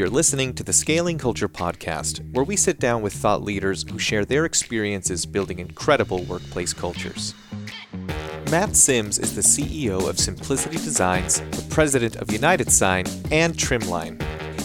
You're listening to the Scaling Culture Podcast, where we sit down with thought leaders who share their experiences building incredible workplace cultures. Matt Sims is the CEO of Simplicity Designs, the president of United Sign and Trimline,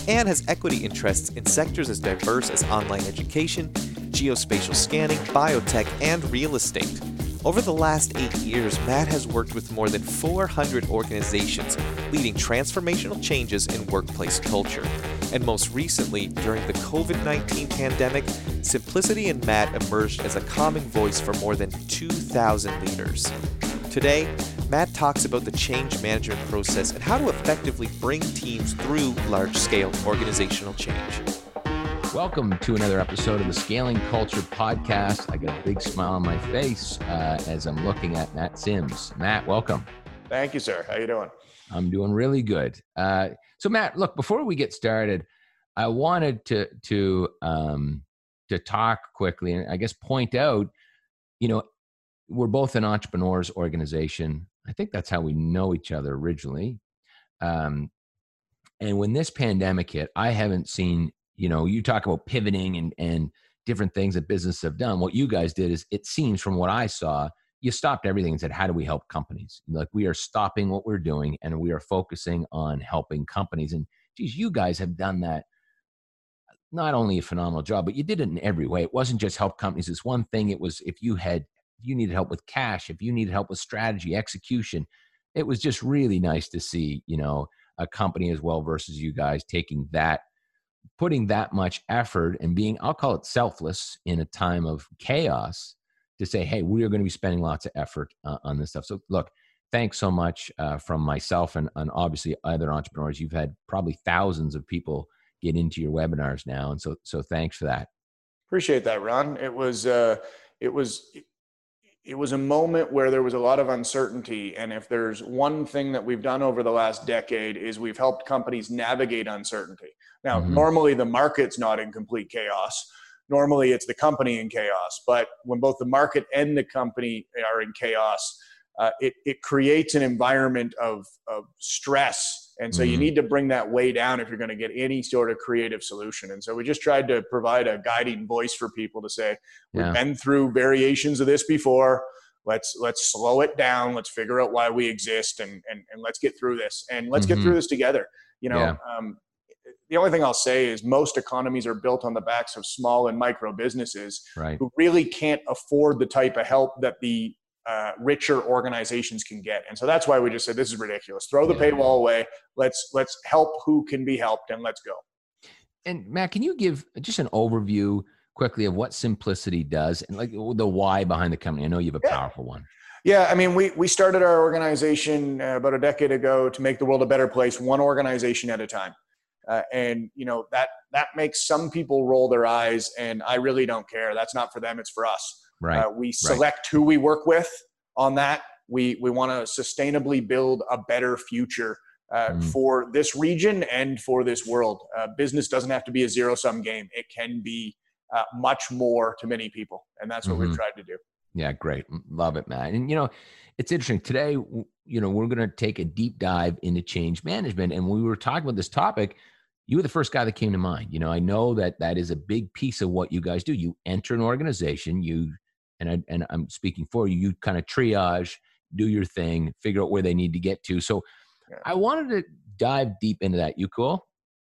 and has equity interests in sectors as diverse as online education, geospatial scanning, biotech, and real estate. Over the last eight years, Matt has worked with more than 400 organizations leading transformational changes in workplace culture. And most recently, during the COVID 19 pandemic, Simplicity and Matt emerged as a common voice for more than 2,000 leaders. Today, Matt talks about the change management process and how to effectively bring teams through large scale organizational change. Welcome to another episode of the Scaling Culture Podcast. I got a big smile on my face uh, as I'm looking at Matt Sims. Matt, welcome. Thank you, sir. How you doing? I'm doing really good. Uh, so, Matt, look, before we get started, I wanted to to um, to talk quickly and I guess point out, you know, we're both an entrepreneurs organization. I think that's how we know each other originally. Um, and when this pandemic hit, I haven't seen you know you talk about pivoting and and different things that businesses have done. What you guys did is it seems from what i saw you stopped everything and said how do we help companies? Like we are stopping what we're doing and we are focusing on helping companies. And geez you guys have done that not only a phenomenal job but you did it in every way. It wasn't just help companies. It's one thing it was if you had if you needed help with cash if you needed help with strategy execution it was just really nice to see you know a company as well versus you guys taking that putting that much effort and being i'll call it selfless in a time of chaos to say hey we are going to be spending lots of effort uh, on this stuff. So look thanks so much uh, from myself and, and obviously other entrepreneurs. You've had probably thousands of people get into your webinars now and so so thanks for that. Appreciate that ron. It was uh it was it was a moment where there was a lot of uncertainty and if there's one thing that we've done over the last decade is we've helped companies navigate uncertainty now mm-hmm. normally the market's not in complete chaos normally it's the company in chaos but when both the market and the company are in chaos uh, it, it creates an environment of, of stress and so mm-hmm. you need to bring that way down if you're going to get any sort of creative solution. And so we just tried to provide a guiding voice for people to say, we've been through variations of this before. Let's let's slow it down. Let's figure out why we exist and and, and let's get through this. And let's mm-hmm. get through this together. You know, yeah. um, the only thing I'll say is most economies are built on the backs of small and micro businesses right. who really can't afford the type of help that the uh, richer organizations can get. And so that's why we just said this is ridiculous. Throw the paywall away. Let's let's help who can be helped and let's go. And Matt, can you give just an overview quickly of what Simplicity does and like the why behind the company? I know you have a yeah. powerful one. Yeah, I mean, we we started our organization uh, about a decade ago to make the world a better place, one organization at a time. Uh, and you know that that makes some people roll their eyes, and I really don't care. That's not for them; it's for us. Right. Uh, we select right. who we work with on that. We we want to sustainably build a better future uh, mm. for this region and for this world. Uh, business doesn't have to be a zero sum game. It can be uh, much more to many people, and that's what mm-hmm. we've tried to do. Yeah, great, love it, Matt. And you know, it's interesting today. You know, we're going to take a deep dive into change management, and when we were talking about this topic you were the first guy that came to mind. You know, I know that that is a big piece of what you guys do. You enter an organization, you and I, and I'm speaking for you. You kind of triage, do your thing, figure out where they need to get to. So, yeah. I wanted to dive deep into that. You cool?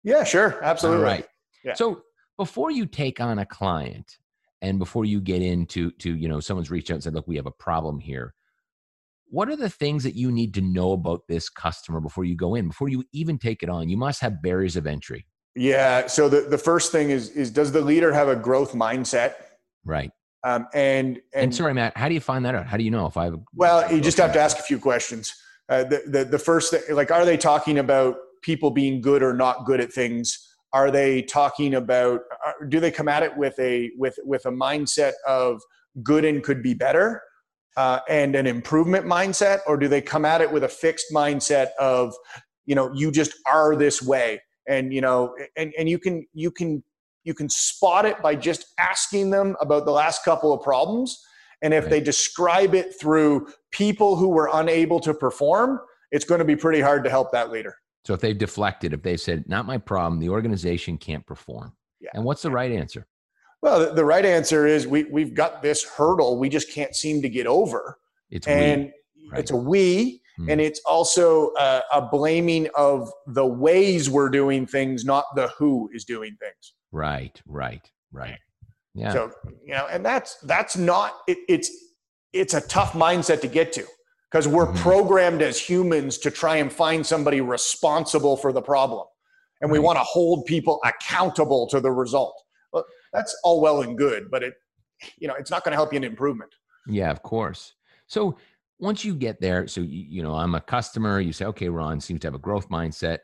Yeah, sure, absolutely. All right. Yeah. So before you take on a client, and before you get into to you know someone's reached out and said, "Look, we have a problem here." What are the things that you need to know about this customer before you go in? Before you even take it on, you must have barriers of entry. Yeah. So the, the first thing is is does the leader have a growth mindset? Right. Um, and, and, and sorry, Matt, how do you find that out? How do you know if I have? Well, you just have to ask a few questions. Uh, the, the the first thing, like, are they talking about people being good or not good at things? Are they talking about? Uh, do they come at it with a with with a mindset of good and could be better, uh, and an improvement mindset, or do they come at it with a fixed mindset of, you know, you just are this way, and you know, and and you can you can you can spot it by just asking them about the last couple of problems. And if right. they describe it through people who were unable to perform, it's going to be pretty hard to help that leader. So if they've deflected, if they've said, not my problem, the organization can't perform. Yeah. And what's the right answer? Well, the, right answer is we, we've got this hurdle we just can't seem to get over. It's and we. Right. it's a we, Hmm. and it's also a, a blaming of the ways we're doing things, not the who is doing things. Right, right, right. Yeah. So you know, and that's that's not it, it's it's a tough mindset to get to because we're Mhm. programmed as humans to try and find somebody responsible for the problem, and we Right. want to hold people accountable to the result. Well, that's all well and good, but it you know it's not going to help you in improvement. Yeah, of course. So once you get there, so you, you know, I'm a customer. You say, okay, Ron seems to have a growth mindset.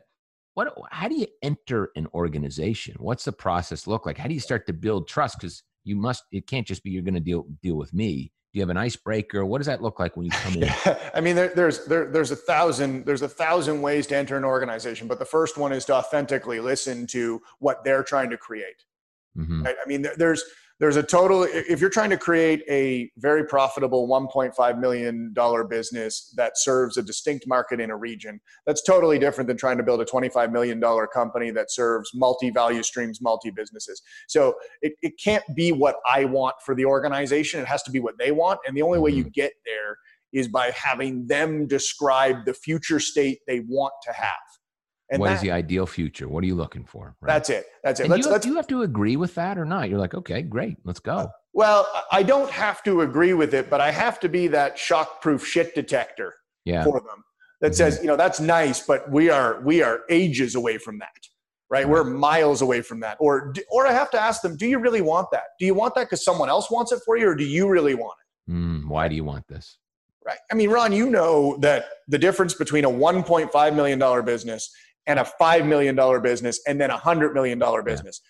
What? How do you enter an organization? What's the process look like? How do you start to build trust? Because you must. It can't just be you're going to deal deal with me. Do you have an icebreaker? What does that look like when you come in? Yeah, I mean, there, there's there, there's a thousand there's a thousand ways to enter an organization, but the first one is to authentically listen to what they're trying to create. Mhm. Right? I mean, there- there's there's a total. If you're trying to create a very profitable 1.5 million dollar business that serves a distinct market in a region, that's totally different than trying to build a 25 million dollar company that serves multi value streams, multi businesses. So it, it can't be what I want for the organization. It has to be what they want, and the only way you mm-hmm. get there is by having them describe the future state they want to have. And What that- is the ideal future? What are you looking for? Right? that's it. That's it. Let's do, you, let's you have to agree with that or not? You're like, okay, great, let's go. Well, I don't have to agree with it, but I have to be that shock-proof shit detector Yeah. for them that Mhm. says, you know, that's nice, but we are we are ages away from that, right? We're miles away from that. Or or I have to ask them, do you really want that? Do you want that because someone else wants it for you, or do you really want it? Mm, why do you want this? Right? I mean, Ron, you know that the difference between a 1.5 million dollar business and a five million dollar business, and then a hundred million dollar Yeah. business.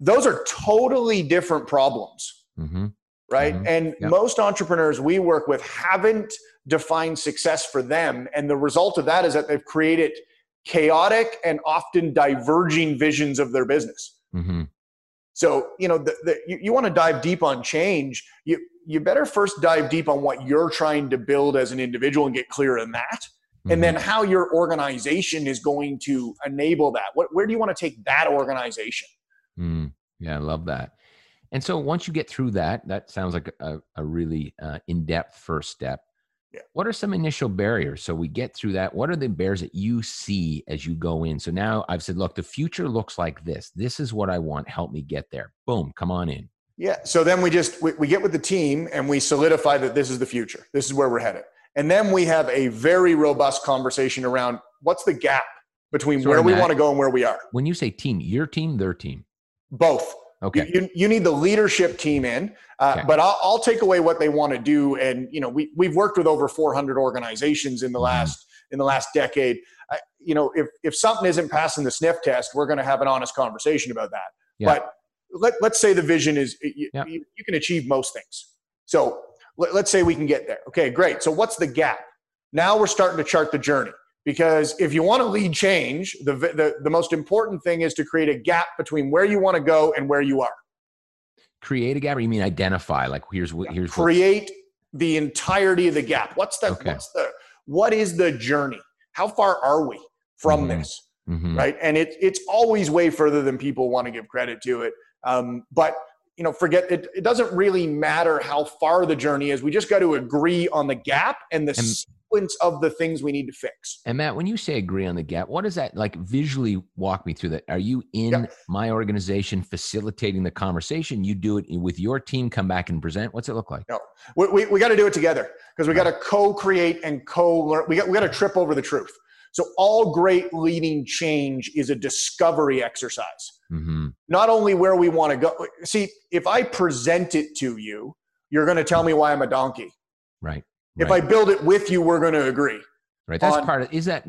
Those are totally different problems. hmm right? Mhm. And Yep. most entrepreneurs we work with haven't defined success for them. And the result of that is that they've created chaotic and often diverging visions of their business. hmm So, you know, the, the, you, you want to dive deep on change, you, you better first dive deep on what you're trying to build as an individual and get clear on that. Mm-hmm. And then how your organization is going to enable that. What, where do you want to take that organization? Mm, yeah, I love that. And so once you get through that, that sounds like a, a really uh, in-depth first step. Yeah. What are some initial barriers? So we get through that. What are the barriers that you see as you go in? So now I've said, look, the future looks like this. This is what I want. Help me get there. Boom, come on in. Yeah. So then we just we, we get with the team and we solidify that this is the future. This is where we're headed. And then we have a very robust conversation around what's the gap between where we want to go and where we are. When you say team, your team, their team. Both. Okay. You, you, need the leadership team in, uh, Okay. but I'll, I'll take away what they want to do. And you know, we we've worked with over 400 organizations in the Mhm. last in the last decade. I, you know, if if something isn't passing the sniff test, we're going to have an honest conversation about that. Yeah. But let, let's say the vision is you, Yeah. you, you can achieve most things. So let's say we can get there. Okay, great. So what's the gap? Now we're starting to chart the journey. Because if you want to lead change, the, the, the most important thing is to create a gap between where you want to go and where you are. Create a gap, or you mean identify? Like here's what here's what, create the entirety of the gap what's the Okay. what's the what is the journey how far are we from Mhm. this Mhm. right and it, it's always way further than people want to give credit to it um, but you know forget it it doesn't really matter how far the journey is we just got to agree on the gap and the And- sequence of the things we need to fix And Matt, when you say agree on the gap, what is that like visually walk me through that? Are you in Yeah. my organization facilitating the conversation? You do it with your team, come back and present. What's it look like? we, we, we got to do it together because we got to co-create and co-learn we got, we got to trip over the truth so all great leading change is a discovery exercise hmm not only where we want to go. See, if I present it to you, you're going to tell me why I'm a donkey. Right. If right. I build it with you, we're going to agree. right. That's on- part of, is that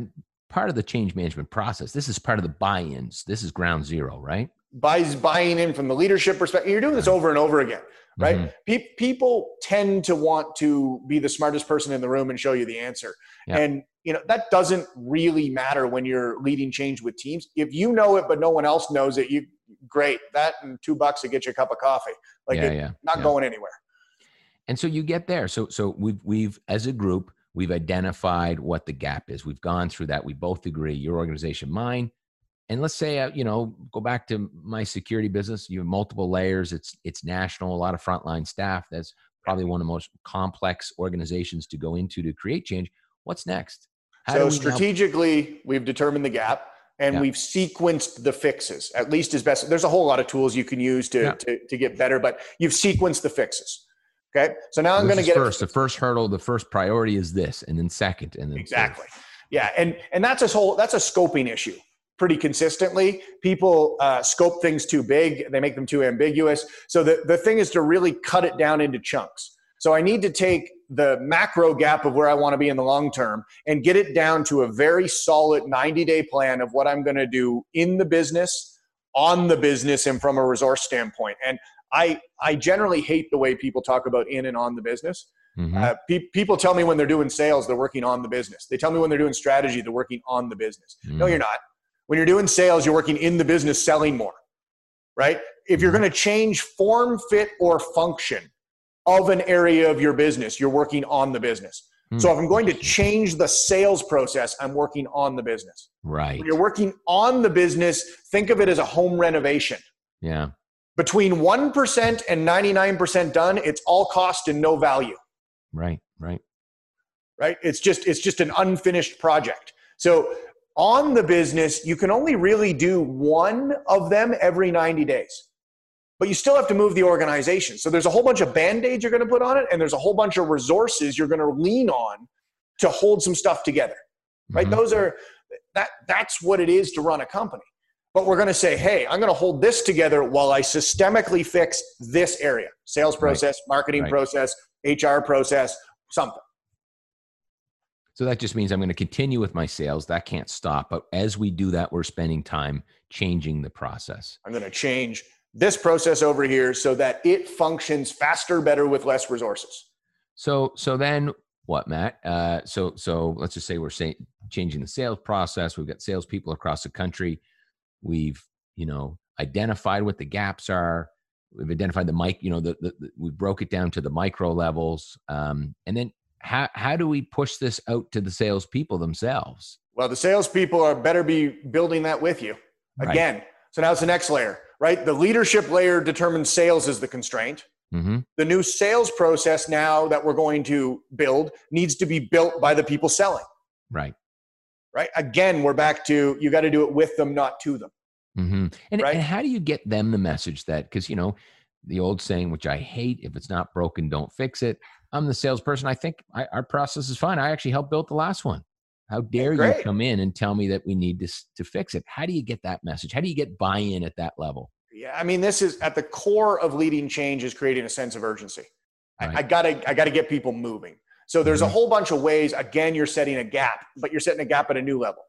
part of the change management process? This is part of the buy ins. This is ground zero, right? Buys buying in from the leadership perspective. You're doing this over and over again, right? Mhm. Pe- people tend to want to be the smartest person in the room and show you the answer. And you know that doesn't really matter when you're leading change with teams. If you know it but no one else knows it, you great. That and two bucks to get you a cup of coffee. Like yeah, it, yeah. not yeah. going anywhere. And so you get there. So so we've we've as a group We've identified what the gap is. We've gone through that. We both agree, your organization, mine. And let's say, uh, you know, go back to my security business. You have multiple layers. It's it's national. A lot of frontline staff. That's probably one of the most complex organizations to go into to create change. What's next? How so we strategically, now- we've determined the gap and yeah. we've sequenced the fixes at least as best. There's a whole lot of tools you can use to, yeah. to, to get better, but you've sequenced the fixes. Okay. So now I'm going to get first. The first hurdle, the first priority is this, and then second, and then exactly. Third. Yeah, and and that's a whole that's a scoping issue. Pretty consistently, people uh, scope things too big. They make them too ambiguous. So the the thing is to really cut it down into chunks. So I need to take the macro gap of where I want to be in the long term and get it down to a very solid 90 day plan of what I'm going to do in the business, on the business, and from a resource standpoint. And I, I generally hate the way people talk about in and on the business. Mm-hmm. Uh, pe- people tell me when they're doing sales, they're working on the business. They tell me when they're doing strategy, they're working on the business. Mm-hmm. No, you're not. When you're doing sales, you're working in the business selling more, right? If you're mm-hmm. going to change form, fit, or function of an area of your business, you're working on the business. Mm-hmm. So if I'm going to change the sales process, I'm working on the business. Right. When you're working on the business, think of it as a home renovation. Yeah between 1% and 99% done it's all cost and no value right right right it's just it's just an unfinished project so on the business you can only really do one of them every 90 days but you still have to move the organization so there's a whole bunch of band-aids you're going to put on it and there's a whole bunch of resources you're going to lean on to hold some stuff together right mm-hmm. those are that that's what it is to run a company but we're going to say, hey, I'm going to hold this together while I systemically fix this area sales process, right. marketing right. process, HR process, something. So that just means I'm going to continue with my sales. That can't stop. But as we do that, we're spending time changing the process. I'm going to change this process over here so that it functions faster, better with less resources. So, so then what, Matt? Uh, so, so let's just say we're saying changing the sales process. We've got salespeople across the country We've, you know, identified what the gaps are. We've identified the mic, you know, the, the, the we broke it down to the micro levels. Um, and then how, how do we push this out to the salespeople themselves? Well, the salespeople are better be building that with you. Again, right. so now it's the next layer, right? The leadership layer determines sales as the constraint. Mm-hmm. The new sales process now that we're going to build needs to be built by the people selling. Right right? Again, we're back to you got to do it with them, not to them. Mm-hmm. And, right? and how do you get them the message that, because, you know, the old saying, which I hate, if it's not broken, don't fix it. I'm the salesperson. I think I, our process is fine. I actually helped build the last one. How dare you come in and tell me that we need to, to fix it? How do you get that message? How do you get buy in at that level? Yeah, I mean, this is at the core of leading change is creating a sense of urgency. Right. I, I, gotta, I gotta get people moving. So there's a mm-hmm. whole bunch of ways. Again, you're setting a gap, but you're setting a gap at a new level,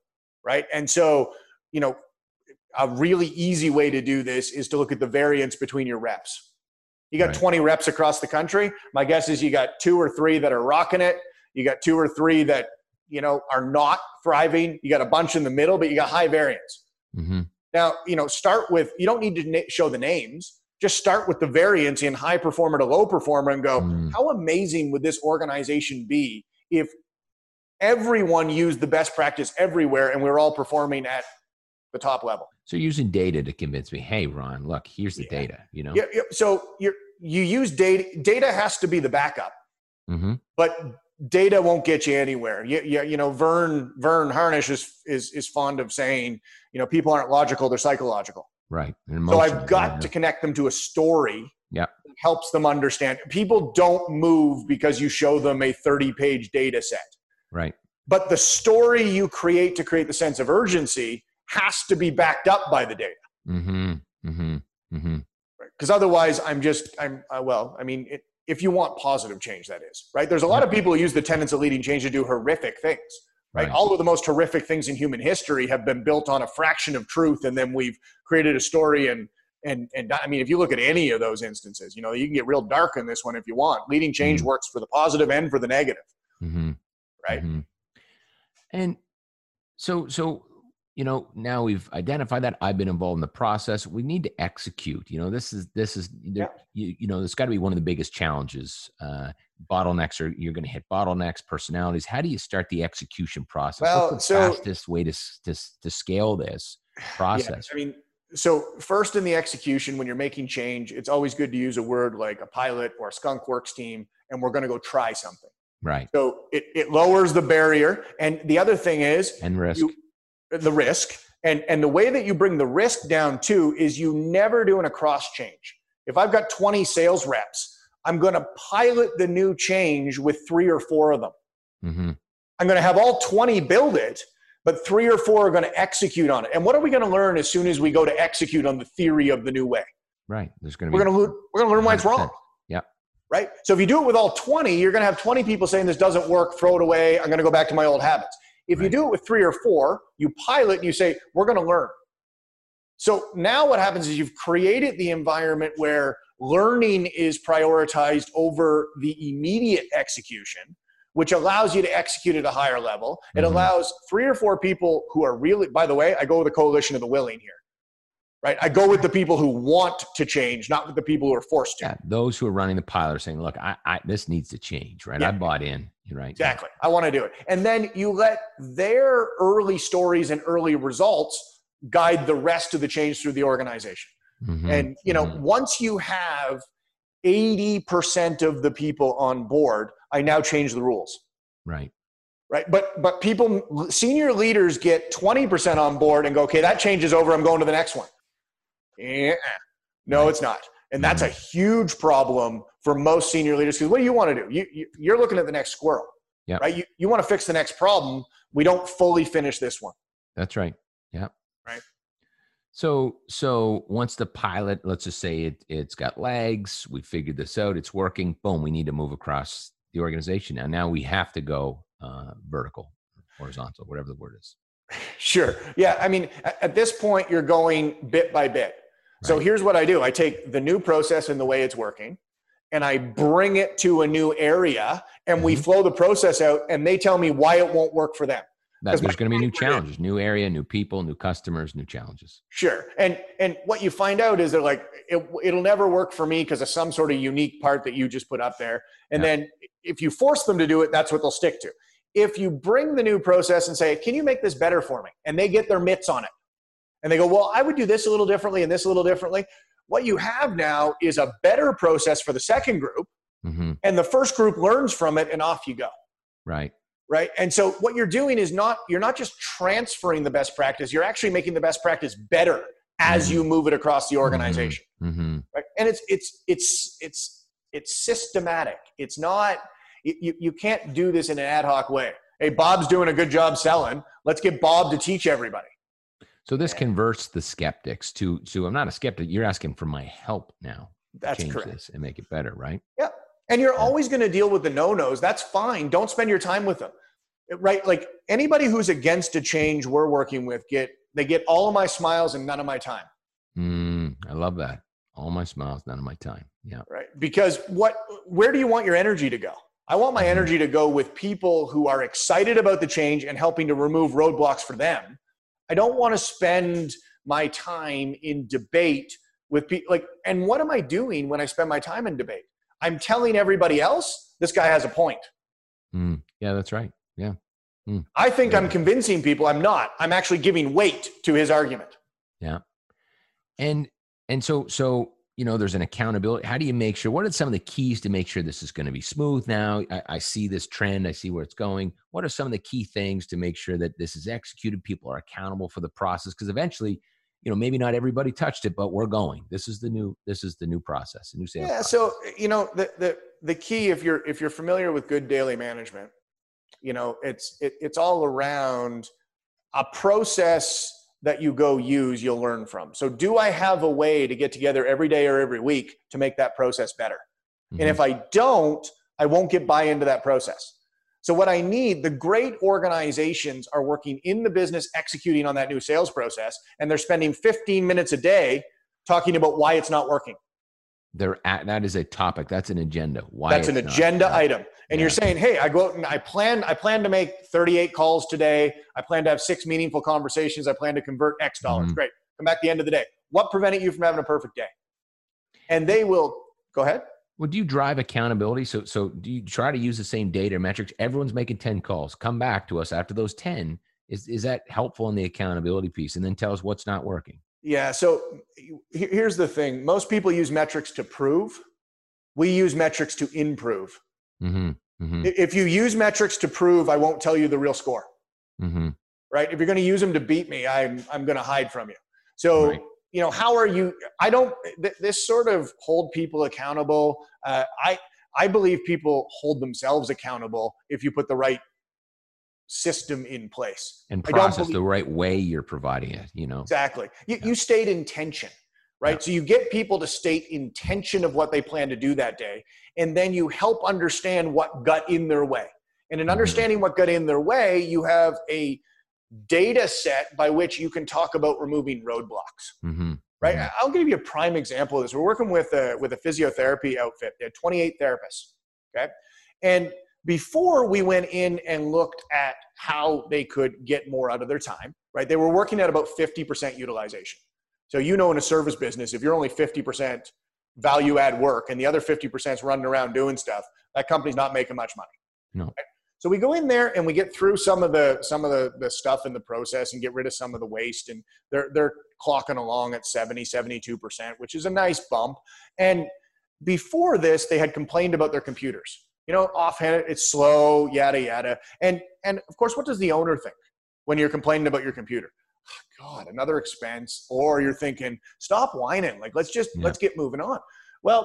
right? And so, you know, a really easy way to do this is to look at the variance between your reps. You got right. 20 reps across the country. My guess is you got two or three that are rocking it. You got two or three that you know are not thriving. You got a bunch in the middle, but you got high variance. Mm-hmm. Now, you know, start with. You don't need to show the names just start with the variance in high performer to low performer and go, mm. how amazing would this organization be if everyone used the best practice everywhere and we are all performing at the top level? So using data to convince me, hey, Ron, look, here's the yeah. data, you know? Yeah, yeah. So you you use data. Data has to be the backup, mm-hmm. but data won't get you anywhere. You, you, you know, Vern, Verne Harnish is, is is fond of saying, you know, people aren't logical; they're psychological. Right. So I've got yeah. to connect them to a story. Yeah. helps them understand. People don't move because you show them a 30 page data set. Right. But the story you create to create the sense of urgency has to be backed up by the data. Mm-hmm. Mm-hmm. Mm-hmm. Because otherwise, I'm just, I'm, uh, well, I mean, it, if you want positive change, that is, right? There's a lot of people who use the tenets of leading change to do horrific things right? right? All of the most horrific things in human history have been built on a fraction of truth, and then we've created a story and and and I mean, if you look at any of those instances, you know, you can get real dark in this one if you want. Leading change mm-hmm. works for the positive and for the negative, mm-hmm. right? Mm-hmm. And so, so you know now we've identified that i've been involved in the process we need to execute you know this is this is yeah. you, you know it's got to be one of the biggest challenges uh, bottlenecks are you're going to hit bottlenecks personalities how do you start the execution process? Well, what's the so, fastest way to, to, to scale this process? Yeah, i mean so first in the execution when you're making change it's always good to use a word like a pilot or a skunk works team and we're going to go try something. Right. So it, it lowers the barrier and the other thing is and risk. you, the risk. And, and the way that you bring the risk down too is you never doing a cross change. If I've got 20 sales reps, I'm going to pilot the new change with three or four of them. Mm-hmm. I'm going to have all 20 build it, but three or four are going to execute on it. And what are we going to learn as soon as we go to execute on the theory of the new way? Right. There's going to be we're going to learn, we're going to learn why it's wrong. Yeah. Right. So if you do it with all 20, you're going to have 20 people saying this doesn't work, throw it away. I'm going to go back to my old habits. If right. you do it with three or four, you pilot and you say, we're going to learn. So now what happens is you've created the environment where learning is prioritized over the immediate execution, which allows you to execute at a higher level. It mm-hmm. allows three or four people who are really, by the way, I go with the coalition of the willing here right? I go with the people who want to change, not with the people who are forced to. Yeah, those who are running the pilot are saying, "Look, I, I this needs to change." Right? Yeah. I bought in. Right? Exactly. I want to do it, and then you let their early stories and early results guide the rest of the change through the organization. Mm-hmm. And you know, mm-hmm. once you have eighty percent of the people on board, I now change the rules. Right right but but people senior leaders get 20% on board and go okay that change is over i'm going to the next one Eh, no, it's not. And that's a huge problem for most senior leaders because what do you want to do? You, you, are looking at the next squirrel, yep. right? You, you want to fix the next problem. We don't fully finish this one. That's right. Yeah. Right. So, so once the pilot, let's just say it, it's got legs, we figured this out, it's working, boom, we need to move across the organization. Now, now we have to go uh, vertical, horizontal, whatever the word is. Sure. Yeah. I mean, at this point, you're going bit by bit. So here's what I do I take the new process and the way it's working, and I bring it to a new area, and mm-hmm. we flow the process out, and they tell me why it won't work for them. That there's going to be new challenges, new area, new people, new customers, new challenges. Sure, and and what you find out is they're like, it, it'll never work for me because of some sort of unique part that you just put up there. And yeah. then if you force them to do it, that's what they'll stick to. If you bring the new process and say, "Can you make this better for me?" and they get their mitts on it, and they go, well, I would do this a little differently and this a little differently. What you have now is a better process for the second group, mm-hmm. and the first group learns from it, and off you go. Right. Right. And so what you're doing is not you're not just transferring the best practice, you're actually making the best practice better as mm-hmm. you move it across the organization. Mm-hmm. Right. And it's it's it's it's it's systematic. It's not you, you can't do this in an ad hoc way. Hey, Bob's doing a good job selling. Let's get Bob to teach everybody. So this converts the skeptics to to I'm not a skeptic. You're asking for my help now. That's change correct. This and make it better, right? Yeah. And you're always going to deal with the no-nos. That's fine. Don't spend your time with them. Right? Like anybody who's against a change we're working with get they get all of my smiles and none of my time. Mm, I love that. All my smiles, none of my time. Yeah. Right. Because what where do you want your energy to go? I want my mm-hmm. energy to go with people who are excited about the change and helping to remove roadblocks for them I don't want to spend my time in debate with people like and what am I doing when I spend my time in debate? I'm telling everybody else this guy has a point. Mm, yeah, that's right. Yeah. Mm. I think yeah. I'm convincing people. I'm not. I'm actually giving weight to his argument. Yeah. And and so so you know there's an accountability how do you make sure what are some of the keys to make sure this is going to be smooth now? I, I, see this trend i see where it's going. What are some of the key things to make sure that this is executed people are accountable for the process? Because eventually you know maybe not everybody touched it but we're going. This is the new this is the new process the new sales yeah process. so uh, you know the, the the key if you're if you're familiar with good daily management you know it's it, it's all around a process that you go use, you'll learn from. So, do I have a way to get together every day or every week to make that process better? Mm-hmm. And if I don't, I won't get buy into that process. So, what I need, the great organizations are working in the business executing on that new sales process, and they're spending 15 minutes a day talking about why it's not working. They're at, that is a topic. That's an agenda. Why That's an agenda not, item. And Yeah. you're saying, "Hey, I go out and I plan I plan to make 38 calls today. I plan to have six meaningful conversations. I plan to convert X dollars." Mhm. Great. Come back at the end of the day. What prevented you from having a perfect day? And they will go ahead. Well, do you drive accountability? So, so do you try to use the same data metrics? Everyone's making 10 calls. Come back to us after those 10. Is, is that helpful in the accountability piece? And then tell us what's not working. Yeah. So here's the thing: most people use metrics to prove. We use metrics to improve. Mm-hmm. Mm-hmm. If you use metrics to prove, I won't tell you the real score. Mm-hmm. right? If you're going to use them to beat me, I'm I'm going to hide from you. So Right. you know, how are you? I don't. Th- this sort of hold people accountable. Uh, I I believe people hold themselves accountable if you put the right system in place. And I don't process believe- the right way you're providing it, you know? Exactly. You, you state intention, right? Yeah. So you get people to state intention of what they plan to do that day, and then you help understand what got in their way. And in Mhm. understanding what got in their way, you have a data set by which you can talk about removing roadblocks. Mm-hmm. Right? Mhm. I'll give you a prime example of this. We're working with a with a physiotherapy outfit. They had 28 therapists. Okay. And before we went in and looked at how they could get more out of their time, right? They were working at about 50% utilization. So you know in a service business, if you're only 50% value add work and the other 50% is running around doing stuff, that company's not making much money. No. Right? So we go in there and we get through some of the some of the, the stuff in the process and get rid of some of the waste and they're they're clocking along at 70 72% which is a nice bump and before this they had complained about their computers you know offhand it's slow yada yada and and of course what does the owner think when you're complaining about your computer god another expense or you're thinking stop whining like let's just Yeah. let's get moving on well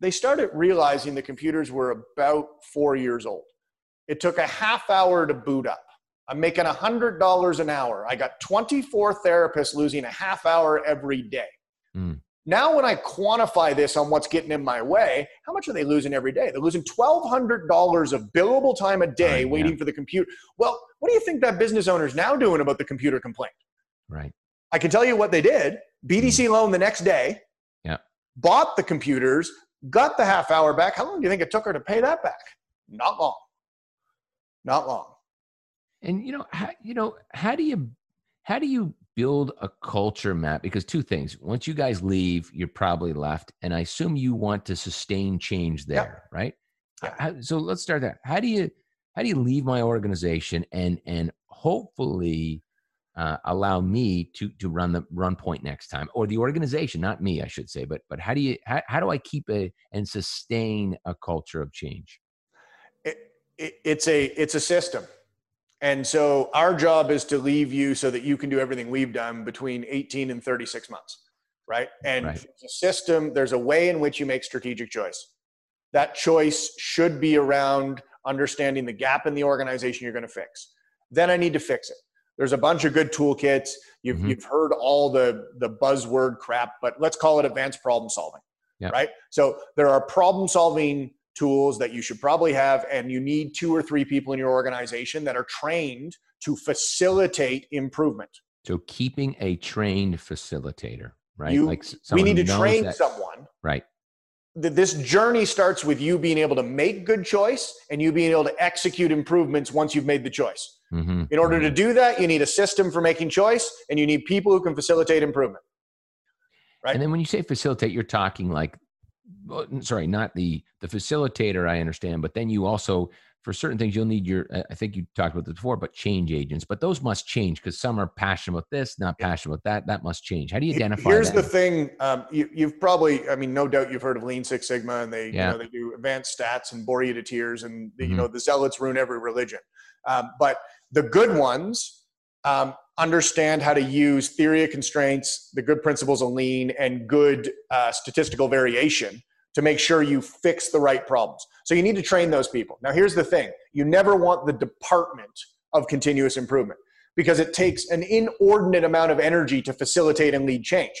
they started realizing the computers were about four years old it took a half hour to boot up I'm making $100 an hour. I got 24 therapists losing a half hour every day. Mm. Now, when I quantify this on what's getting in my way, how much are they losing every day? They're losing $1,200 of billable time a day Right, yeah. waiting for the computer. Well, what do you think that business owner is now doing about the computer complaint? Right. I can tell you what they did. BDC hmm. loan the next day. Yeah. Bought the computers, got the half hour back. How long do you think it took her to pay that back? Not long. Not long. And you know, how, you know, how do you how do you build a culture map? Because two things: once you guys leave, you're probably left, and I assume you want to sustain change there, right? Yeah. How- so let's start there. How do you how do you leave my organization and and hopefully uh, allow me to to run the run point next time, or the organization, not me, I should say. But but how do you how, how do I keep a and sustain a culture of change? it, it, it's a it's a system and so our job is to leave you so that you can do everything we've done between 18 and 36 months right and Right. it's a system there's a way in which you make strategic choice that choice should be around understanding the gap in the organization you're going to fix then i need to fix it there's a bunch of good toolkits you've, Mhm. you've heard all the the buzzword crap but let's call it advanced problem solving Yep. right so there are problem solving tools that you should probably have and you need two or three people in your organization that are trained to facilitate improvement So keeping a trained facilitator, right? You- s- we need to train that- someone Right. Th- this journey starts with you being able to make good choice and you being able to execute improvements once you've made the choice hmm in order to do that you need a system for making choice and you need people who can facilitate improvement right? And then when you say facilitate, you're talking like, sorry, not the the facilitator. I understand, but then you also for certain things you'll need your. I think you talked about this before, but change agents. But those must change because some are passionate about this, not passionate about that. That must change. How do you identify Here's that? the thing: um, you, you've probably, I mean, no doubt you've heard of Lean Six Sigma, and they, Yeah. you know, they do advanced stats and bore you to tears, and you Mhm. know, the zealots ruin every religion. Um, but the good ones um, understand how to use theory of constraints, the good principles of Lean, and good uh, statistical variation to make sure you fix the right problems. So you need to train those people. Now, here's the thing: you never want the department of continuous improvement because it takes an inordinate amount of energy to facilitate and lead change.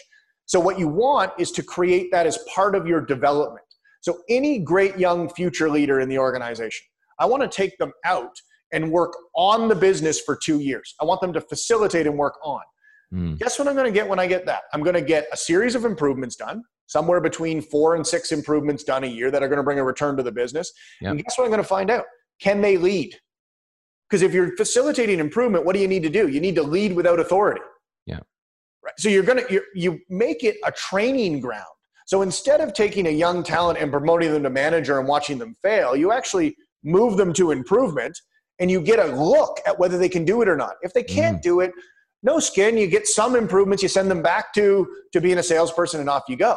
So, what you want is to create that as part of your development. So, any great young future leader in the organization, I want to take them out and work on the business for two years. I want them to facilitate and work on. Mm, Guess what I'm going to get when I get that? I'm going to get a series of improvements done. Somewhere between four and six improvements done a year that are going to bring a return to the business. Yep. And guess what I'm going to find out? Can they lead? Because if you're facilitating improvement, what do you need to do? You need to lead without authority. Yeah. Right. So you're gonna you you make it a training ground. So instead of taking a young talent and promoting them to manager and watching them fail, you actually move them to improvement and you get a look at whether they can do it or not. If they can't mm. do it, no skin, you get some improvements, you send them back to to being a salesperson and off you go.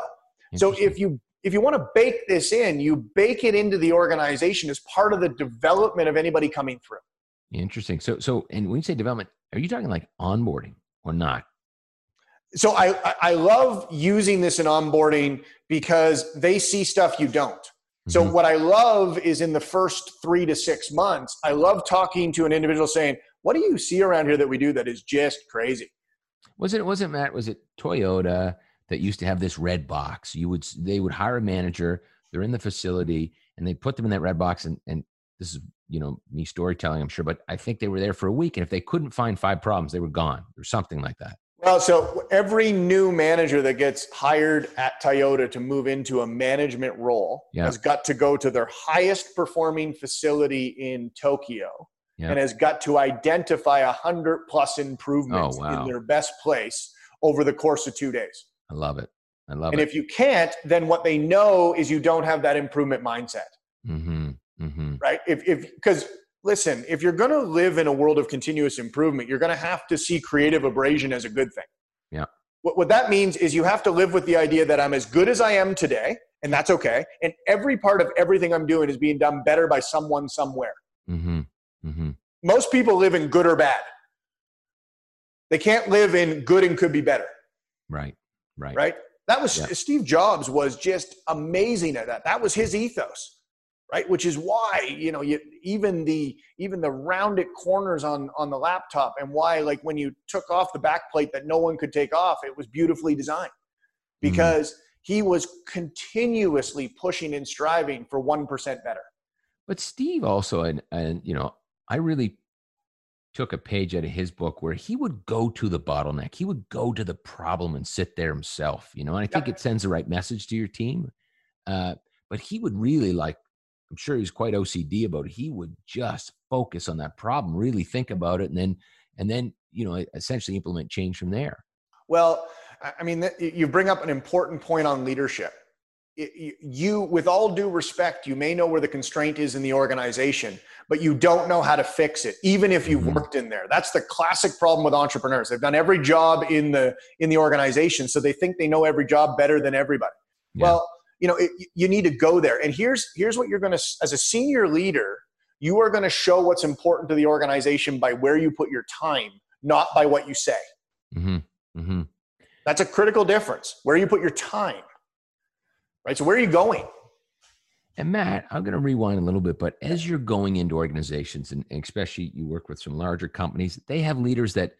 So if you if you want to bake this in, you bake it into the organization as part of the development of anybody coming through. Interesting. So, so, and when you say development, are you talking like onboarding or not? So I, I love using this in onboarding because they see stuff you don't. So mm-hmm. what I love is in the first three to six months, I love talking to an individual saying, what do you see around here that we do that is just crazy? Was it, was it Matt, was it Toyota that used to have this red box? You would, they would hire a manager, they're in the facility and they put them in that red box and, and this is you know me storytelling i'm sure but i think they were there for a week and if they couldn't find five problems they were gone or something like that well so every new manager that gets hired at toyota to move into a management role yeah. has got to go to their highest performing facility in tokyo yeah. and has got to identify a hundred plus improvements oh, wow. in their best place over the course of two days i love it i love and it and if you can't then what they know is you don't have that improvement mindset mm-hmm. Mm-hmm. Right. If, if, because listen, if you're going to live in a world of continuous improvement, you're going to have to see creative abrasion as a good thing. Yeah. What, what that means is you have to live with the idea that I'm as good as I am today, and that's okay. And every part of everything I'm doing is being done better by someone somewhere. Mm-hmm. Mm-hmm. Most people live in good or bad. They can't live in good and could be better. Right. Right. Right. That was yeah. Steve Jobs was just amazing at that. That was his ethos right which is why you know you, even the even the rounded corners on on the laptop and why like when you took off the back plate that no one could take off it was beautifully designed mm-hmm. because mm-hmm. he was continuously pushing and striving for 1% better but steve also and and you know i really took a page out of his book where he would go to the bottleneck he would go to the problem and sit there himself you know and i think yep. it sends the right message to your team uh, but he would really like I'm sure he's quite OCD about it. He would just focus on that problem, really think about it, and then and then you know essentially implement change from there. Well, I mean, you bring up an important point on leadership. You, with all due respect, you may know where the constraint is in the organization, but you don't know how to fix it, even if you've mm-hmm. worked in there. That's the classic problem with entrepreneurs. They've done every job in the in the organization, so they think they know every job better than everybody. Yeah. Well, you know it, you need to go there and here's here's what you're going to as a senior leader you are going to show what's important to the organization by where you put your time not by what you say mm-hmm. Mm-hmm. that's a critical difference where you put your time right? So where are you going? And matt i'm going to rewind a little bit but as you're going into organizations and especially you work with some larger companies they have leaders that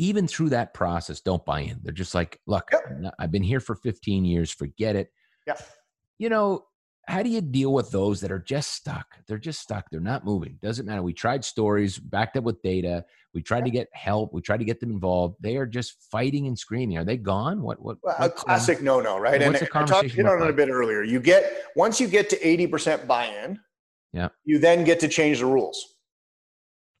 even through that process don't buy in. They're just like look yep. i've been here for 15 years forget it. Yeah. You know, how do you deal with those that are just stuck? They're just stuck. They're not moving. Doesn't matter. We tried stories, backed up with data. We tried to get help. We tried to get them involved. They are just fighting and screaming. Are they gone? What? What? Well, a um, classic um, no-no, right? And I talked on it a bit earlier. You get once you get to eighty percent buy-in. Yeah. You then get to change the rules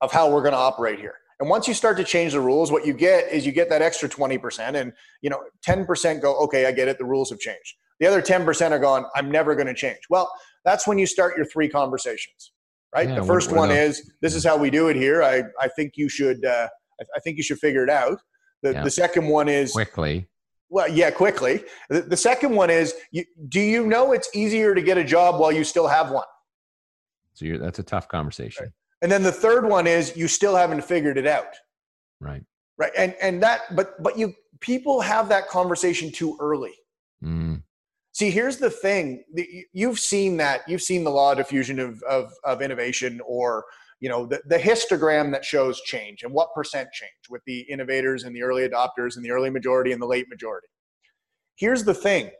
of how we're going to operate here. And once you start to change the rules, what you get is you get that extra 20%. And you know, 10% go, okay, I get it, the rules have changed. The other 10% are going, I'm never going to change. Well, that's when you start your three conversations, right? Yeah, the 1st one is, this is how we do it here. I, I think you should, uh, I, I think you should figure it out. The, yeah. the second one is quickly. Well, yeah, quickly. The, the second one is, you, do you know it's easier to get a job while you still have one? So that's a tough conversation. Right. And then the third one is you still haven't figured it out. Right. Right. And and that, but but you people have that conversation too early. Mm. See, here's the thing: you've seen that. You've seen the law of diffusion of of, of innovation, or you know the, the histogram that shows change and what percent change with the innovators and the early adopters and the early majority and the late majority. Here's the thing: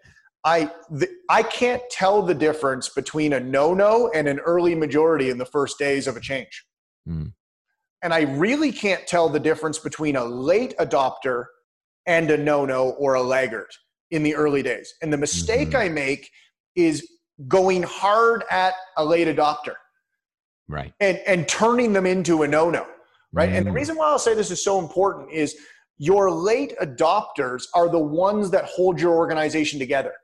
I the, I can't tell the difference between a no-no and an early majority in the first days of a change. Mm. And I really can't tell the difference between a late adopter and a no-no or a laggard in the early days. And the mistake Mhm. I make is going hard at a late adopter Right. and, and turning them into a no no. Right. And the Mm. reason why I'll say this is so important is your late adopters are the ones that hold your organization together.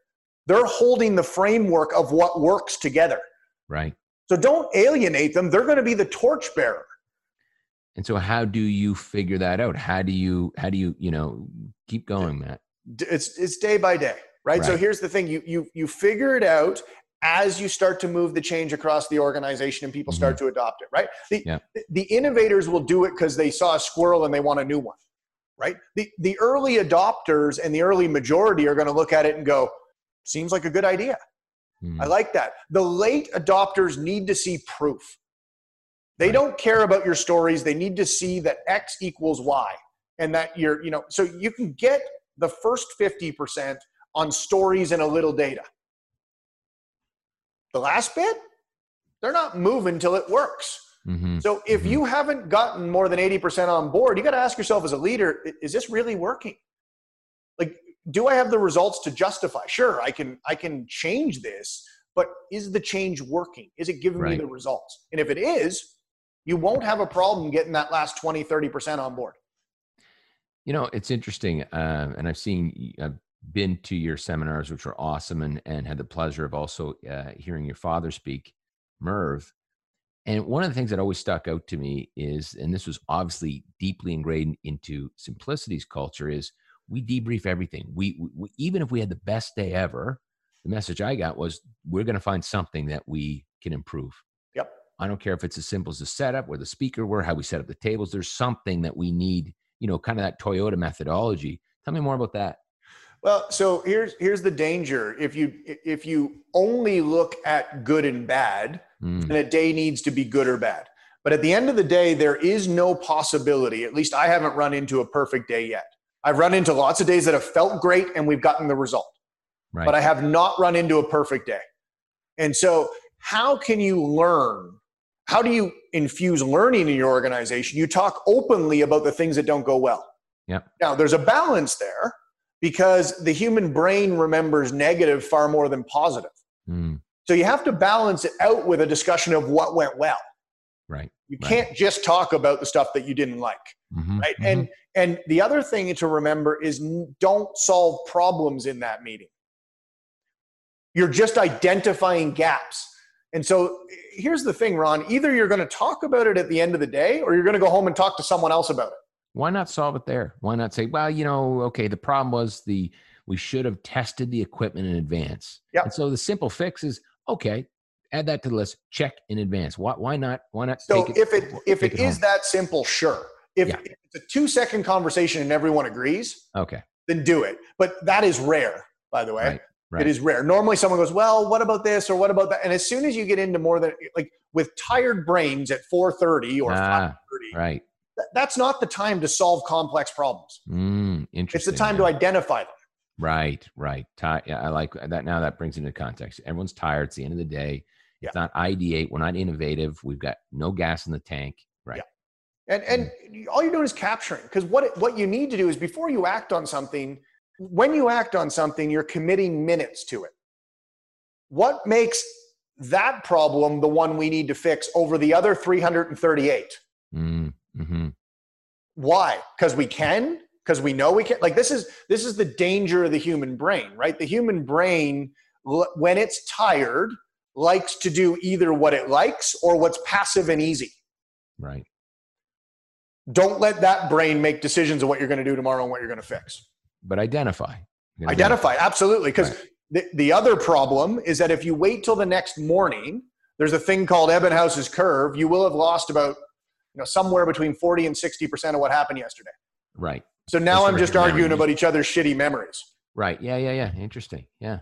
They're holding the framework of what works together. Right. So don't alienate them. They're going to be the torchbearer. And so how do you figure that out? How do you how do you, you know, keep going, Matt? It's it's day by day, right? So here's the thing: you you you figure it out as you start to move the change across the organization and people start to adopt it, right? The Mm-hmm. Yeah. the innovators will do it because they saw a squirrel and they want a new one, right? The the early adopters and the early majority are going to look at it and go, "Seems like a good idea." Hmm. I like that. The late adopters need to see proof. They Right. don't care about your stories. They need to see that X equals Y and that you're, you know, so you can get the first 50% on stories and a little data. The last bit, they're not moving till it works. Mhm. So if Mhm. you haven't gotten more than 80% on board, you got to ask yourself as a leader, is this really working? Like do I have the results to justify? Sure, I can I can change this, but is the change working? Is it giving me the results? And if it is, you won't have a problem getting that last 20, 30% on board. You know, it's interesting, uh, and I've seen, I've been to your seminars, which were awesome, and and had the pleasure of also uh, hearing your father speak, Merv. And one of the things that always stuck out to me is, and this was obviously deeply ingrained into Simplicity's culture, is we debrief everything. We, we even if we had the best day ever, the message I got was we're going to find something that we can improve. Yep. I don't care if it's as simple as the setup, where the speaker were, how we set up the tables. There's something that we need, you know, kind of that Toyota methodology. Tell me more about that. Well, so here's here's the danger. If you if you only look at good and bad, Mm, then a day needs to be good or bad. But at the end of the day, there is no possibility, at least I haven't run into a perfect day yet. I've run into lots of days that have felt great and we've gotten the result. right. but I have not run into a perfect day. And so, how can you learn? How do you infuse learning in your organization? You talk openly about the things that don't go well. Yep. Now, there's a balance there because the human brain remembers negative far more than positive. Mm, So, you have to balance it out with a discussion of what went well. right. You Right. can't just talk about the stuff that you didn't like Mhm, right mhm. and and the other thing to remember is don't solve problems in that meeting you're just identifying gaps and so here's the thing ron either you're going to talk about it at the end of the day or you're going to go home and talk to someone else about it why not solve it there? Why not say, well, you know, okay, the problem was the we should have tested the equipment in advance. Yeah. And so the simple fix is okay, add that to the list, check in advance. Why why not why not so take if it if take it is home? that simple sure if, Yeah. if it's a two second conversation and everyone agrees Okay. then do it but that is rare by the way Right. Right. It is rare. Normally, someone goes, "Well, what about this or what about that?" And as soon as you get into more than like with tired brains at 4:30 or Ah, 5:30, right. th- that's not the time to solve complex problems. Mm, It's the time yeah. to identify them. Right, right. Ti- yeah, I like that. Now that brings into context. Everyone's tired. It's the end of the day. Yeah. It's not ideate. We're not innovative. We've got no gas in the tank. Right. And and all you're doing is capturing because what it, what you need to do is before you act on something, when you act on something, you're committing minutes to it. What makes that problem the one we need to fix over the other 338? Mm, hmm why? Because we can? Because we know we can? Like this is this is the danger of the human brain right? The human brain when it's tired likes to do either what it likes or what's passive and easy. Right. don't let that brain make decisions of what you're going to do tomorrow and what you're going to fix But identify. Identify absolutely because Right. the, the other problem is that if you wait till the next morning there's a thing called ebbinghaus's curve you will have lost about you know somewhere between 40 and 60% of what happened yesterday Right. so now i'm just arguing these- about each other's shitty memories Right. Yeah. Yeah. Yeah. Interesting. Yeah.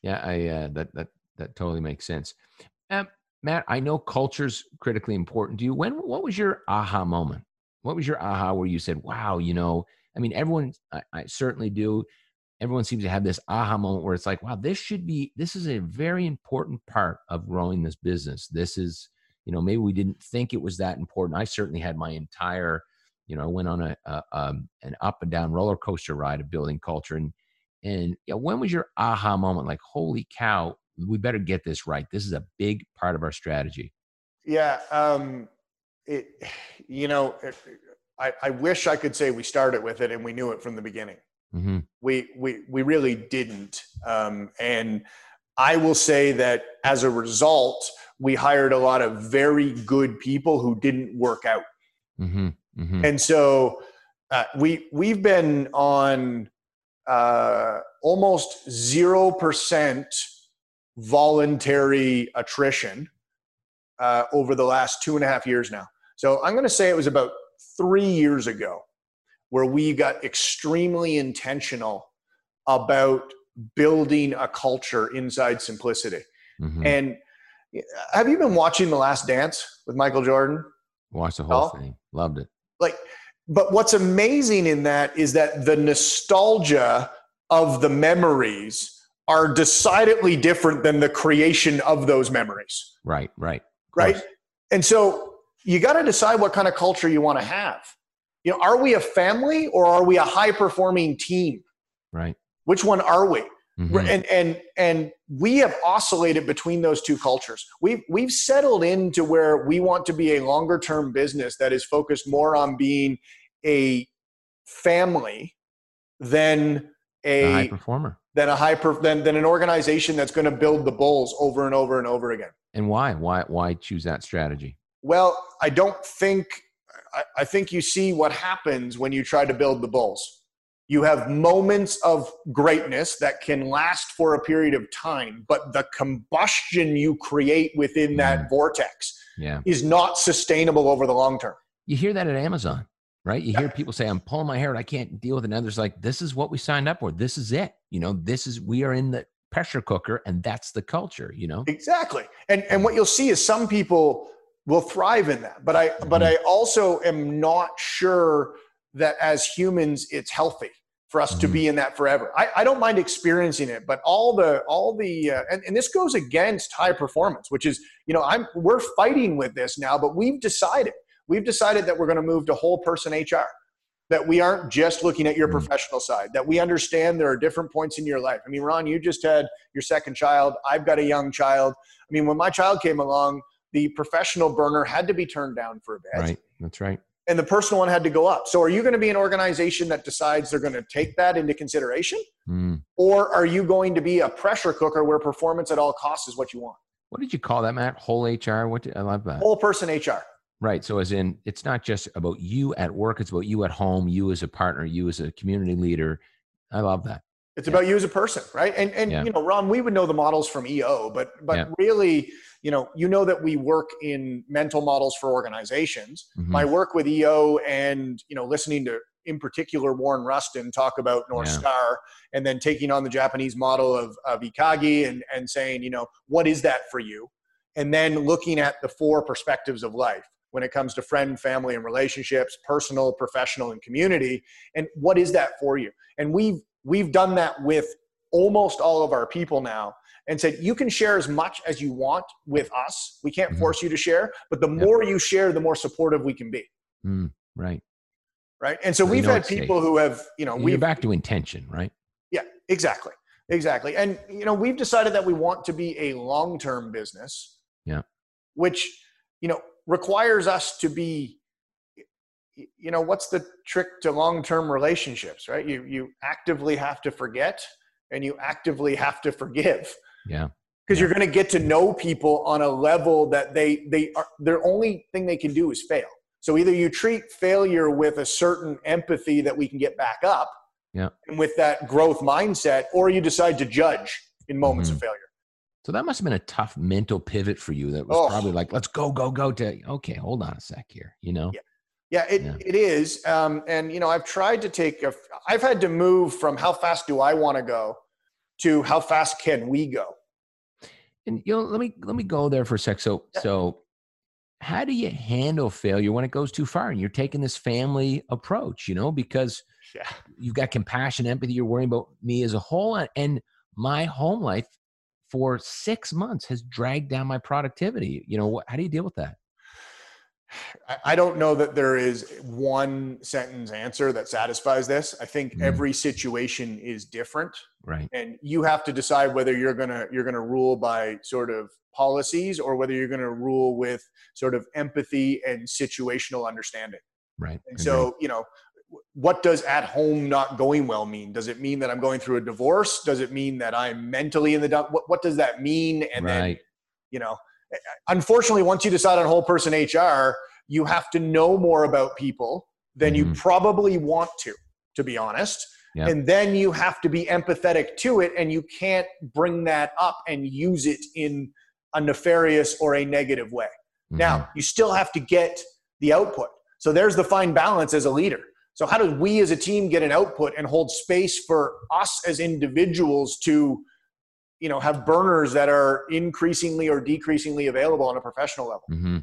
Yeah. I uh, that that that totally makes sense. Um, Matt, I know culture's critically important to you. When what was your aha moment? What was your aha where you said, "Wow, you know"? I mean, everyone. I, I certainly do. Everyone seems to have this aha moment where it's like, "Wow, this should be. This is a very important part of growing this business. This is, you know, maybe we didn't think it was that important. I certainly had my entire." You know, I went on a, a um, an up and down roller coaster ride of building culture, and And you know, when was your aha moment? Like, holy cow, we better get this right. This is a big part of our strategy. Yeah, um, it. You know, I, I wish I could say we started with it and we knew it from the beginning. Mm-hmm. We we we really didn't. Um, and I will say that as a result, we hired a lot of very good people who didn't work out. Mm-hmm. Mm-hmm. And so uh, we we've been on uh, almost zero percent voluntary attrition uh, over the last two and a half years now. So I'm going to say it was about three years ago where we got extremely intentional about building a culture inside simplicity. Mhm. And have you been watching The Last Dance with Michael Jordan? Watch the whole Oh. thing. Loved it. Like, but what's amazing in that is that the nostalgia of the memories are decidedly different than the creation of those memories, Right. Right. Right? And so you got to decide what kind of culture you want to have. You know, are we a family or are we a high performing team? Right. Which one are we? Mhm. and and and we have oscillated between those two cultures we've we've settled into where we want to be a longer term business that is focused more on being a family than A high performer. than a high per, than, than an organization that's going to build the bulls over and over and over again And why? Why? Why choose that strategy? Well i don't think I, I think you see what happens when you try to build the bulls you have moments of greatness that can last for a period of time but the combustion you create within mm. that vortex Yeah. is not sustainable over the long term You hear that at Amazon, right? You hear people say, "I'm pulling my hair. and I can't deal with it." And others like, "This is what we signed up for. This is it. You know, this is we are in the pressure cooker, and that's the culture. You know." exactly and and what you'll see is some people will thrive in that but i but Mhm. i also am not sure that as humans it's healthy for us to Mhm. be in that forever I, I don't mind experiencing it but all the all the uh, and, and this goes against high performance which is you know i'm we're fighting with this now but we've decided we've decided that we're going to move to whole person hr that we aren't just looking at your Mm. professional side that we understand there are different points in your life i mean ron you just had your second child i've got a young child i mean when my child came along the professional burner had to be turned down for a bit Right. That's right. and the personal one had to go up so are you going to be an organization that decides they're going to take that into consideration Mm. or are you going to be a pressure cooker where performance at all costs is what you want What did you call that, Matt? Whole HR. What? Did, I love that. whole person hr Right. So, as in, it's not just about you at work; it's about you at home, you as a partner, you as a community leader. I love that. It's Yeah. about you as a person, right? And and Yeah. you know, Ron, we would know the models from EO, but but Yeah. really, you know, you know that we work in mental models for organizations. Mhm. My work with EO and you know, listening to in particular Warren Rustand talk about North. Star and then taking on the Japanese model of, of Ikigai and, and saying, you know, what is that for you? And then looking at the four perspectives of life when it comes to friend, family, and relationships, personal, professional, and community. And what is that for you? And we've we've done that with almost all of our people now and said you can share as much as you want with us we can't Mhm. force you to share but the Yep. more you share the more supportive we can be Mm. Right. right and so So we've had it's safe. people who have you know We're back to intention, right? yeah exactly exactly and you know we've decided that we want to be a long-term business Yeah. which you know requires us to be you know what's the trick to long-term relationships right you you actively have to forget and you actively have to forgive Yeah. because Yeah. you're going to get to know people on a level that they they are their only thing they can do is fail so either you treat failure with a certain empathy that we can get back up Yeah. and with that growth mindset or you decide to judge in moments Mm-hmm. of failure So that must have been a tough mental pivot for you. That was Oh. probably like, let's go, go, go. To okay, hold on a sec here. You know. Yeah. Yeah it, Yeah. it is um, and you know i've tried to take a i've had to move from how fast do i want to go to how fast can we go And you know, let me let me go there for a sec. So Yeah. so how do you handle failure when it goes too far and you're taking this family approach, you know, because yeah you've got compassion, empathy, you're worrying about me as a whole and- and my home life for 6 months has dragged down my productivity. You know, how do you deal with that? I don't know that there is one sentence answer that satisfies this. I think mm. every situation is different. Right. And you have to decide whether you're going to you're going to rule by sort of policies or whether you're going to rule with sort of empathy and situational understanding. Right. And so, you know, what does at home not going well mean? Does it mean that I'm going through a divorce? Does it mean that I'm mentally in the dump? What, what does that mean? And right. then, you know, unfortunately, once you decide on whole person HR, you have to know more about people than mm-hmm. you probably want to, to be honest. Yep. And then you have to be empathetic to it, and you can't bring that up and use it in a nefarious or a negative way. Mm-hmm. Now, you still have to get the output. So there's the fine balance as a leader. So, how do we as a team get an output and hold space for us as individuals to you know have burners that are increasingly or decreasingly available on a professional level. Mm-hmm.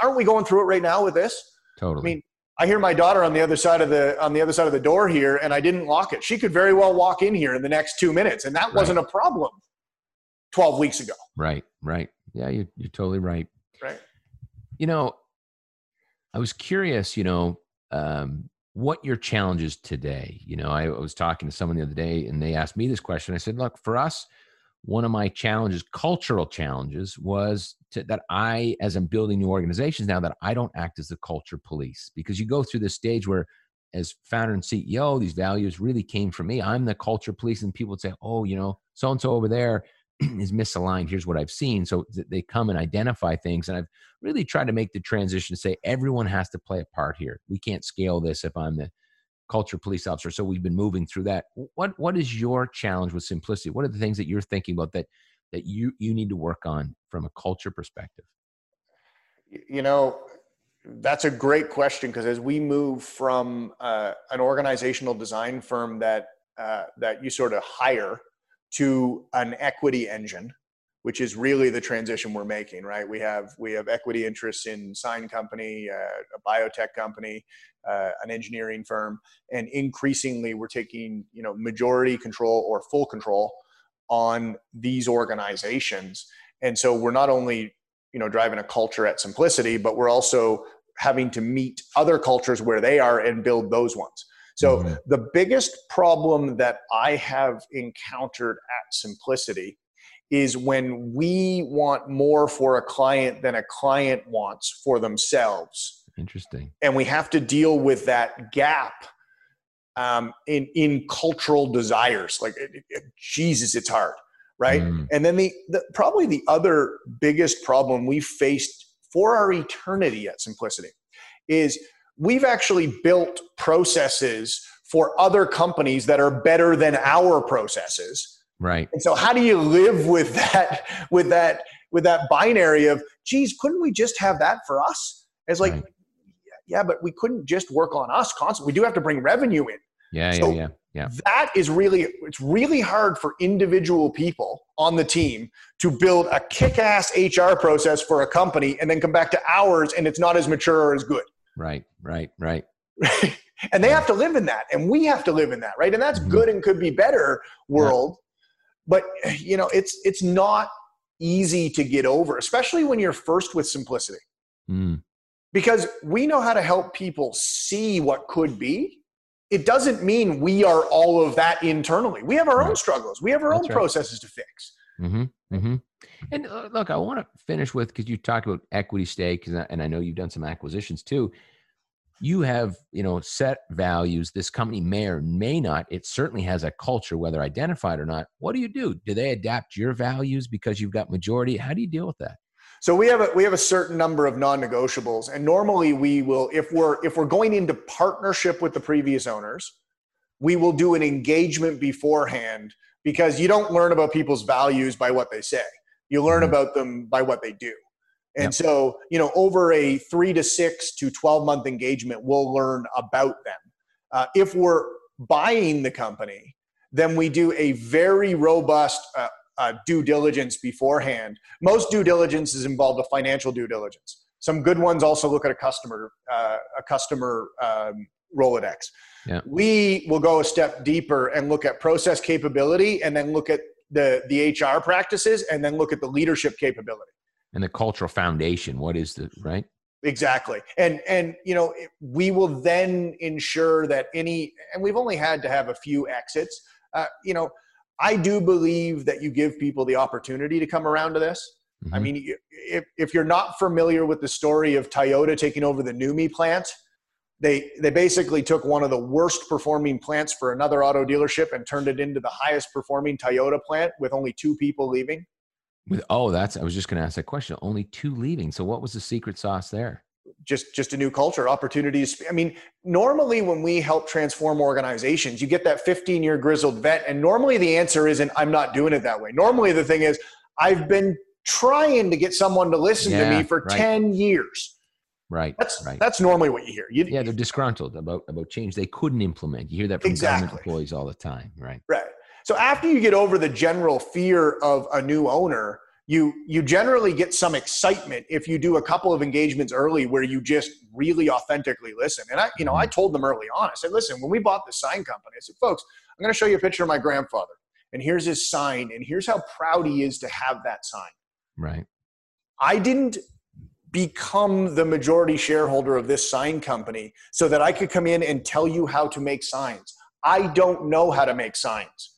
aren't we going through it right now with this? Totally. I mean i hear my daughter on the other side of the on the other side of the door here and i didn't lock it. She could very well walk in here in the next two minutes and that right. wasn't a problem 12 weeks ago. Right right. Yeah you're you're totally right. Right. You know i was curious you know um, what your challenges today. You know I was talking to someone the other day and they asked me this question. I said look for us one of my challenges, cultural challenges, was to, that I, as I'm building new organizations now, that I don't act as the culture police because you go through this stage where, as founder and CEO, these values really came from me. I'm the culture police, and people would say, "Oh, you know, so and so over there is misaligned. Here's what I've seen." So they come and identify things, and I've really tried to make the transition to say everyone has to play a part here. We can't scale this if I'm the culture police officer. So we've been moving through that. What what is your challenge with simplicity? What are the things that you're thinking about that that you you need to work on from a culture perspective? You know, that's a great question because as we move from uh, an organizational design firm that uh, that you sort of hire to an equity engine, which is really the transition we're making, right? We have we have equity interests in sign company, uh, a biotech company, uh, an engineering firm, and increasingly we're taking you know majority control or full control on these organizations. And so we're not only you know driving a culture at simplicity, but we're also having to meet other cultures where they are and build those ones. So mm-hmm. the biggest problem that I have encountered at Simplicity is when we want more for a client than a client wants for themselves. Interesting. And we have to deal with that gap um, in in cultural desires. Like, it, it, Jesus, it's hard, right? Mm. And then the, the probably the other biggest problem we faced for our eternity at Simplicity is we've actually built processes for other companies that are better than our processes Right. And so how do you live with that with that with that binary of geez, couldn't we just have that for us? It's like right. Yeah, but we couldn't just work on us constantly. We do have to bring revenue in. Yeah, so yeah, yeah. Yeah. That is really it's really hard for individual people on the team to build a kick-ass HR process for a company and then come back to ours and it's not as mature or as good. Right, right, right. and they have to live in that and we have to live in that, right? And that's mm-hmm. good and could be better world but you know it's it's not easy to get over especially when you're first with simplicity mm. Because we know how to help people see what could be. It doesn't mean we are all of that internally. We have our right. own struggles. We have our That's own right. processes to fix. Mm-hmm. Mm-hmm. and uh, look i want to finish with because you talked about equity stake and i know you've done some acquisitions too. You have you know set values. This company may or may not it certainly has a culture whether identified or not. What do you do? Do they adapt your values because you've got majority? How do you deal with that so we have a we have a certain number of non-negotiables and normally we will if we're if we're going into partnership with the previous owners we will do an engagement beforehand because you don't learn about people's values by what they say you learn mm-hmm. about them by what they do and yep. so, you know, over a three to six to 12 month engagement, we'll learn about them. Uh, if we're buying the company, then we do a very robust uh, uh, due diligence beforehand. Most due diligence is involved a financial due diligence. Some good ones also look at a customer, uh, a customer um, Rolodex. Yeah. We will go a step deeper and look at process capability, and then look at the the HR practices, and then look at the leadership capability and the cultural foundation what is the right Exactly. And and you know, we will then ensure that any and we've only had to have a few exits. Uh, you know, I do believe that you give people the opportunity to come around to this. Mm-hmm. I mean, if if you're not familiar with the story of Toyota taking over the NUMMI plant, they they basically took one of the worst performing plants for another auto dealership and turned it into the highest performing Toyota plant with only two people leaving. With oh, that's I was just going to ask that question. Only two leaving. So what was the secret sauce there? Just just a new culture, opportunities. I mean, normally when we help transform organizations, you get that 15 year grizzled vet, and normally the answer isn't I'm not doing it that way. Normally the thing is I've been trying to get someone to listen yeah, to me for right. 10 years. Right. That's right. that's normally what you hear. You, yeah, they're disgruntled about about change they couldn't implement. You hear that from exactly. government employees all the time, right? Right. So after you get over the general fear of a new owner, you you generally get some excitement if you do a couple of engagements early where you just really authentically listen. And I, you know, I mm-hmm. told them early on. I said, listen, when we bought the sign company, I said, folks, I'm going to show you a picture of my grandfather, and here's his sign, and here's how proud he is to have that sign. Right. I didn't become the majority shareholder of this sign company so that I could come in and tell you how to make signs. I don't know how to make signs.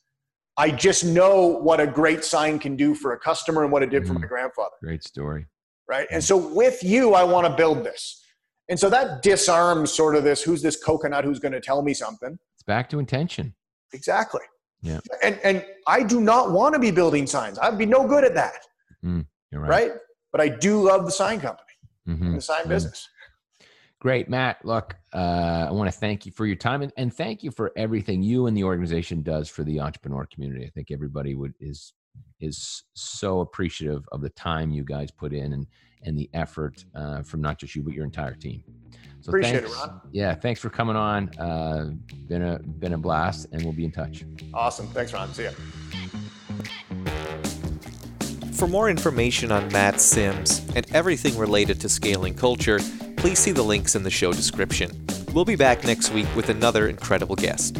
I just know what a great sign can do for a customer and what it did mm for my mm-hmm. grandfather. Great story. Right. And so with you, I want to build this. And so that disarms sort of this who's this coconut who's going to tell me something. It's back to intention. Exactly. Yeah. And and I do not want to be building signs. I'd be no good at that. Mm, right. right. But I do love the sign company mm-hmm. and the sign mm-hmm. business. Great, Matt. Look, uh, I want to thank you for your time and, and thank you for everything you and the organization does for the entrepreneur community. I think everybody would is is so appreciative of the time you guys put in and and the effort uh, from not just you but your entire team. So Appreciate thanks, it, Ron. Yeah, thanks for coming on. Uh, been a been a blast, and we'll be in touch. Awesome. Thanks, Ron. See ya. For more information on Matt Sims and everything related to scaling culture, please see the links in the show description. We'll be back next week with another incredible guest.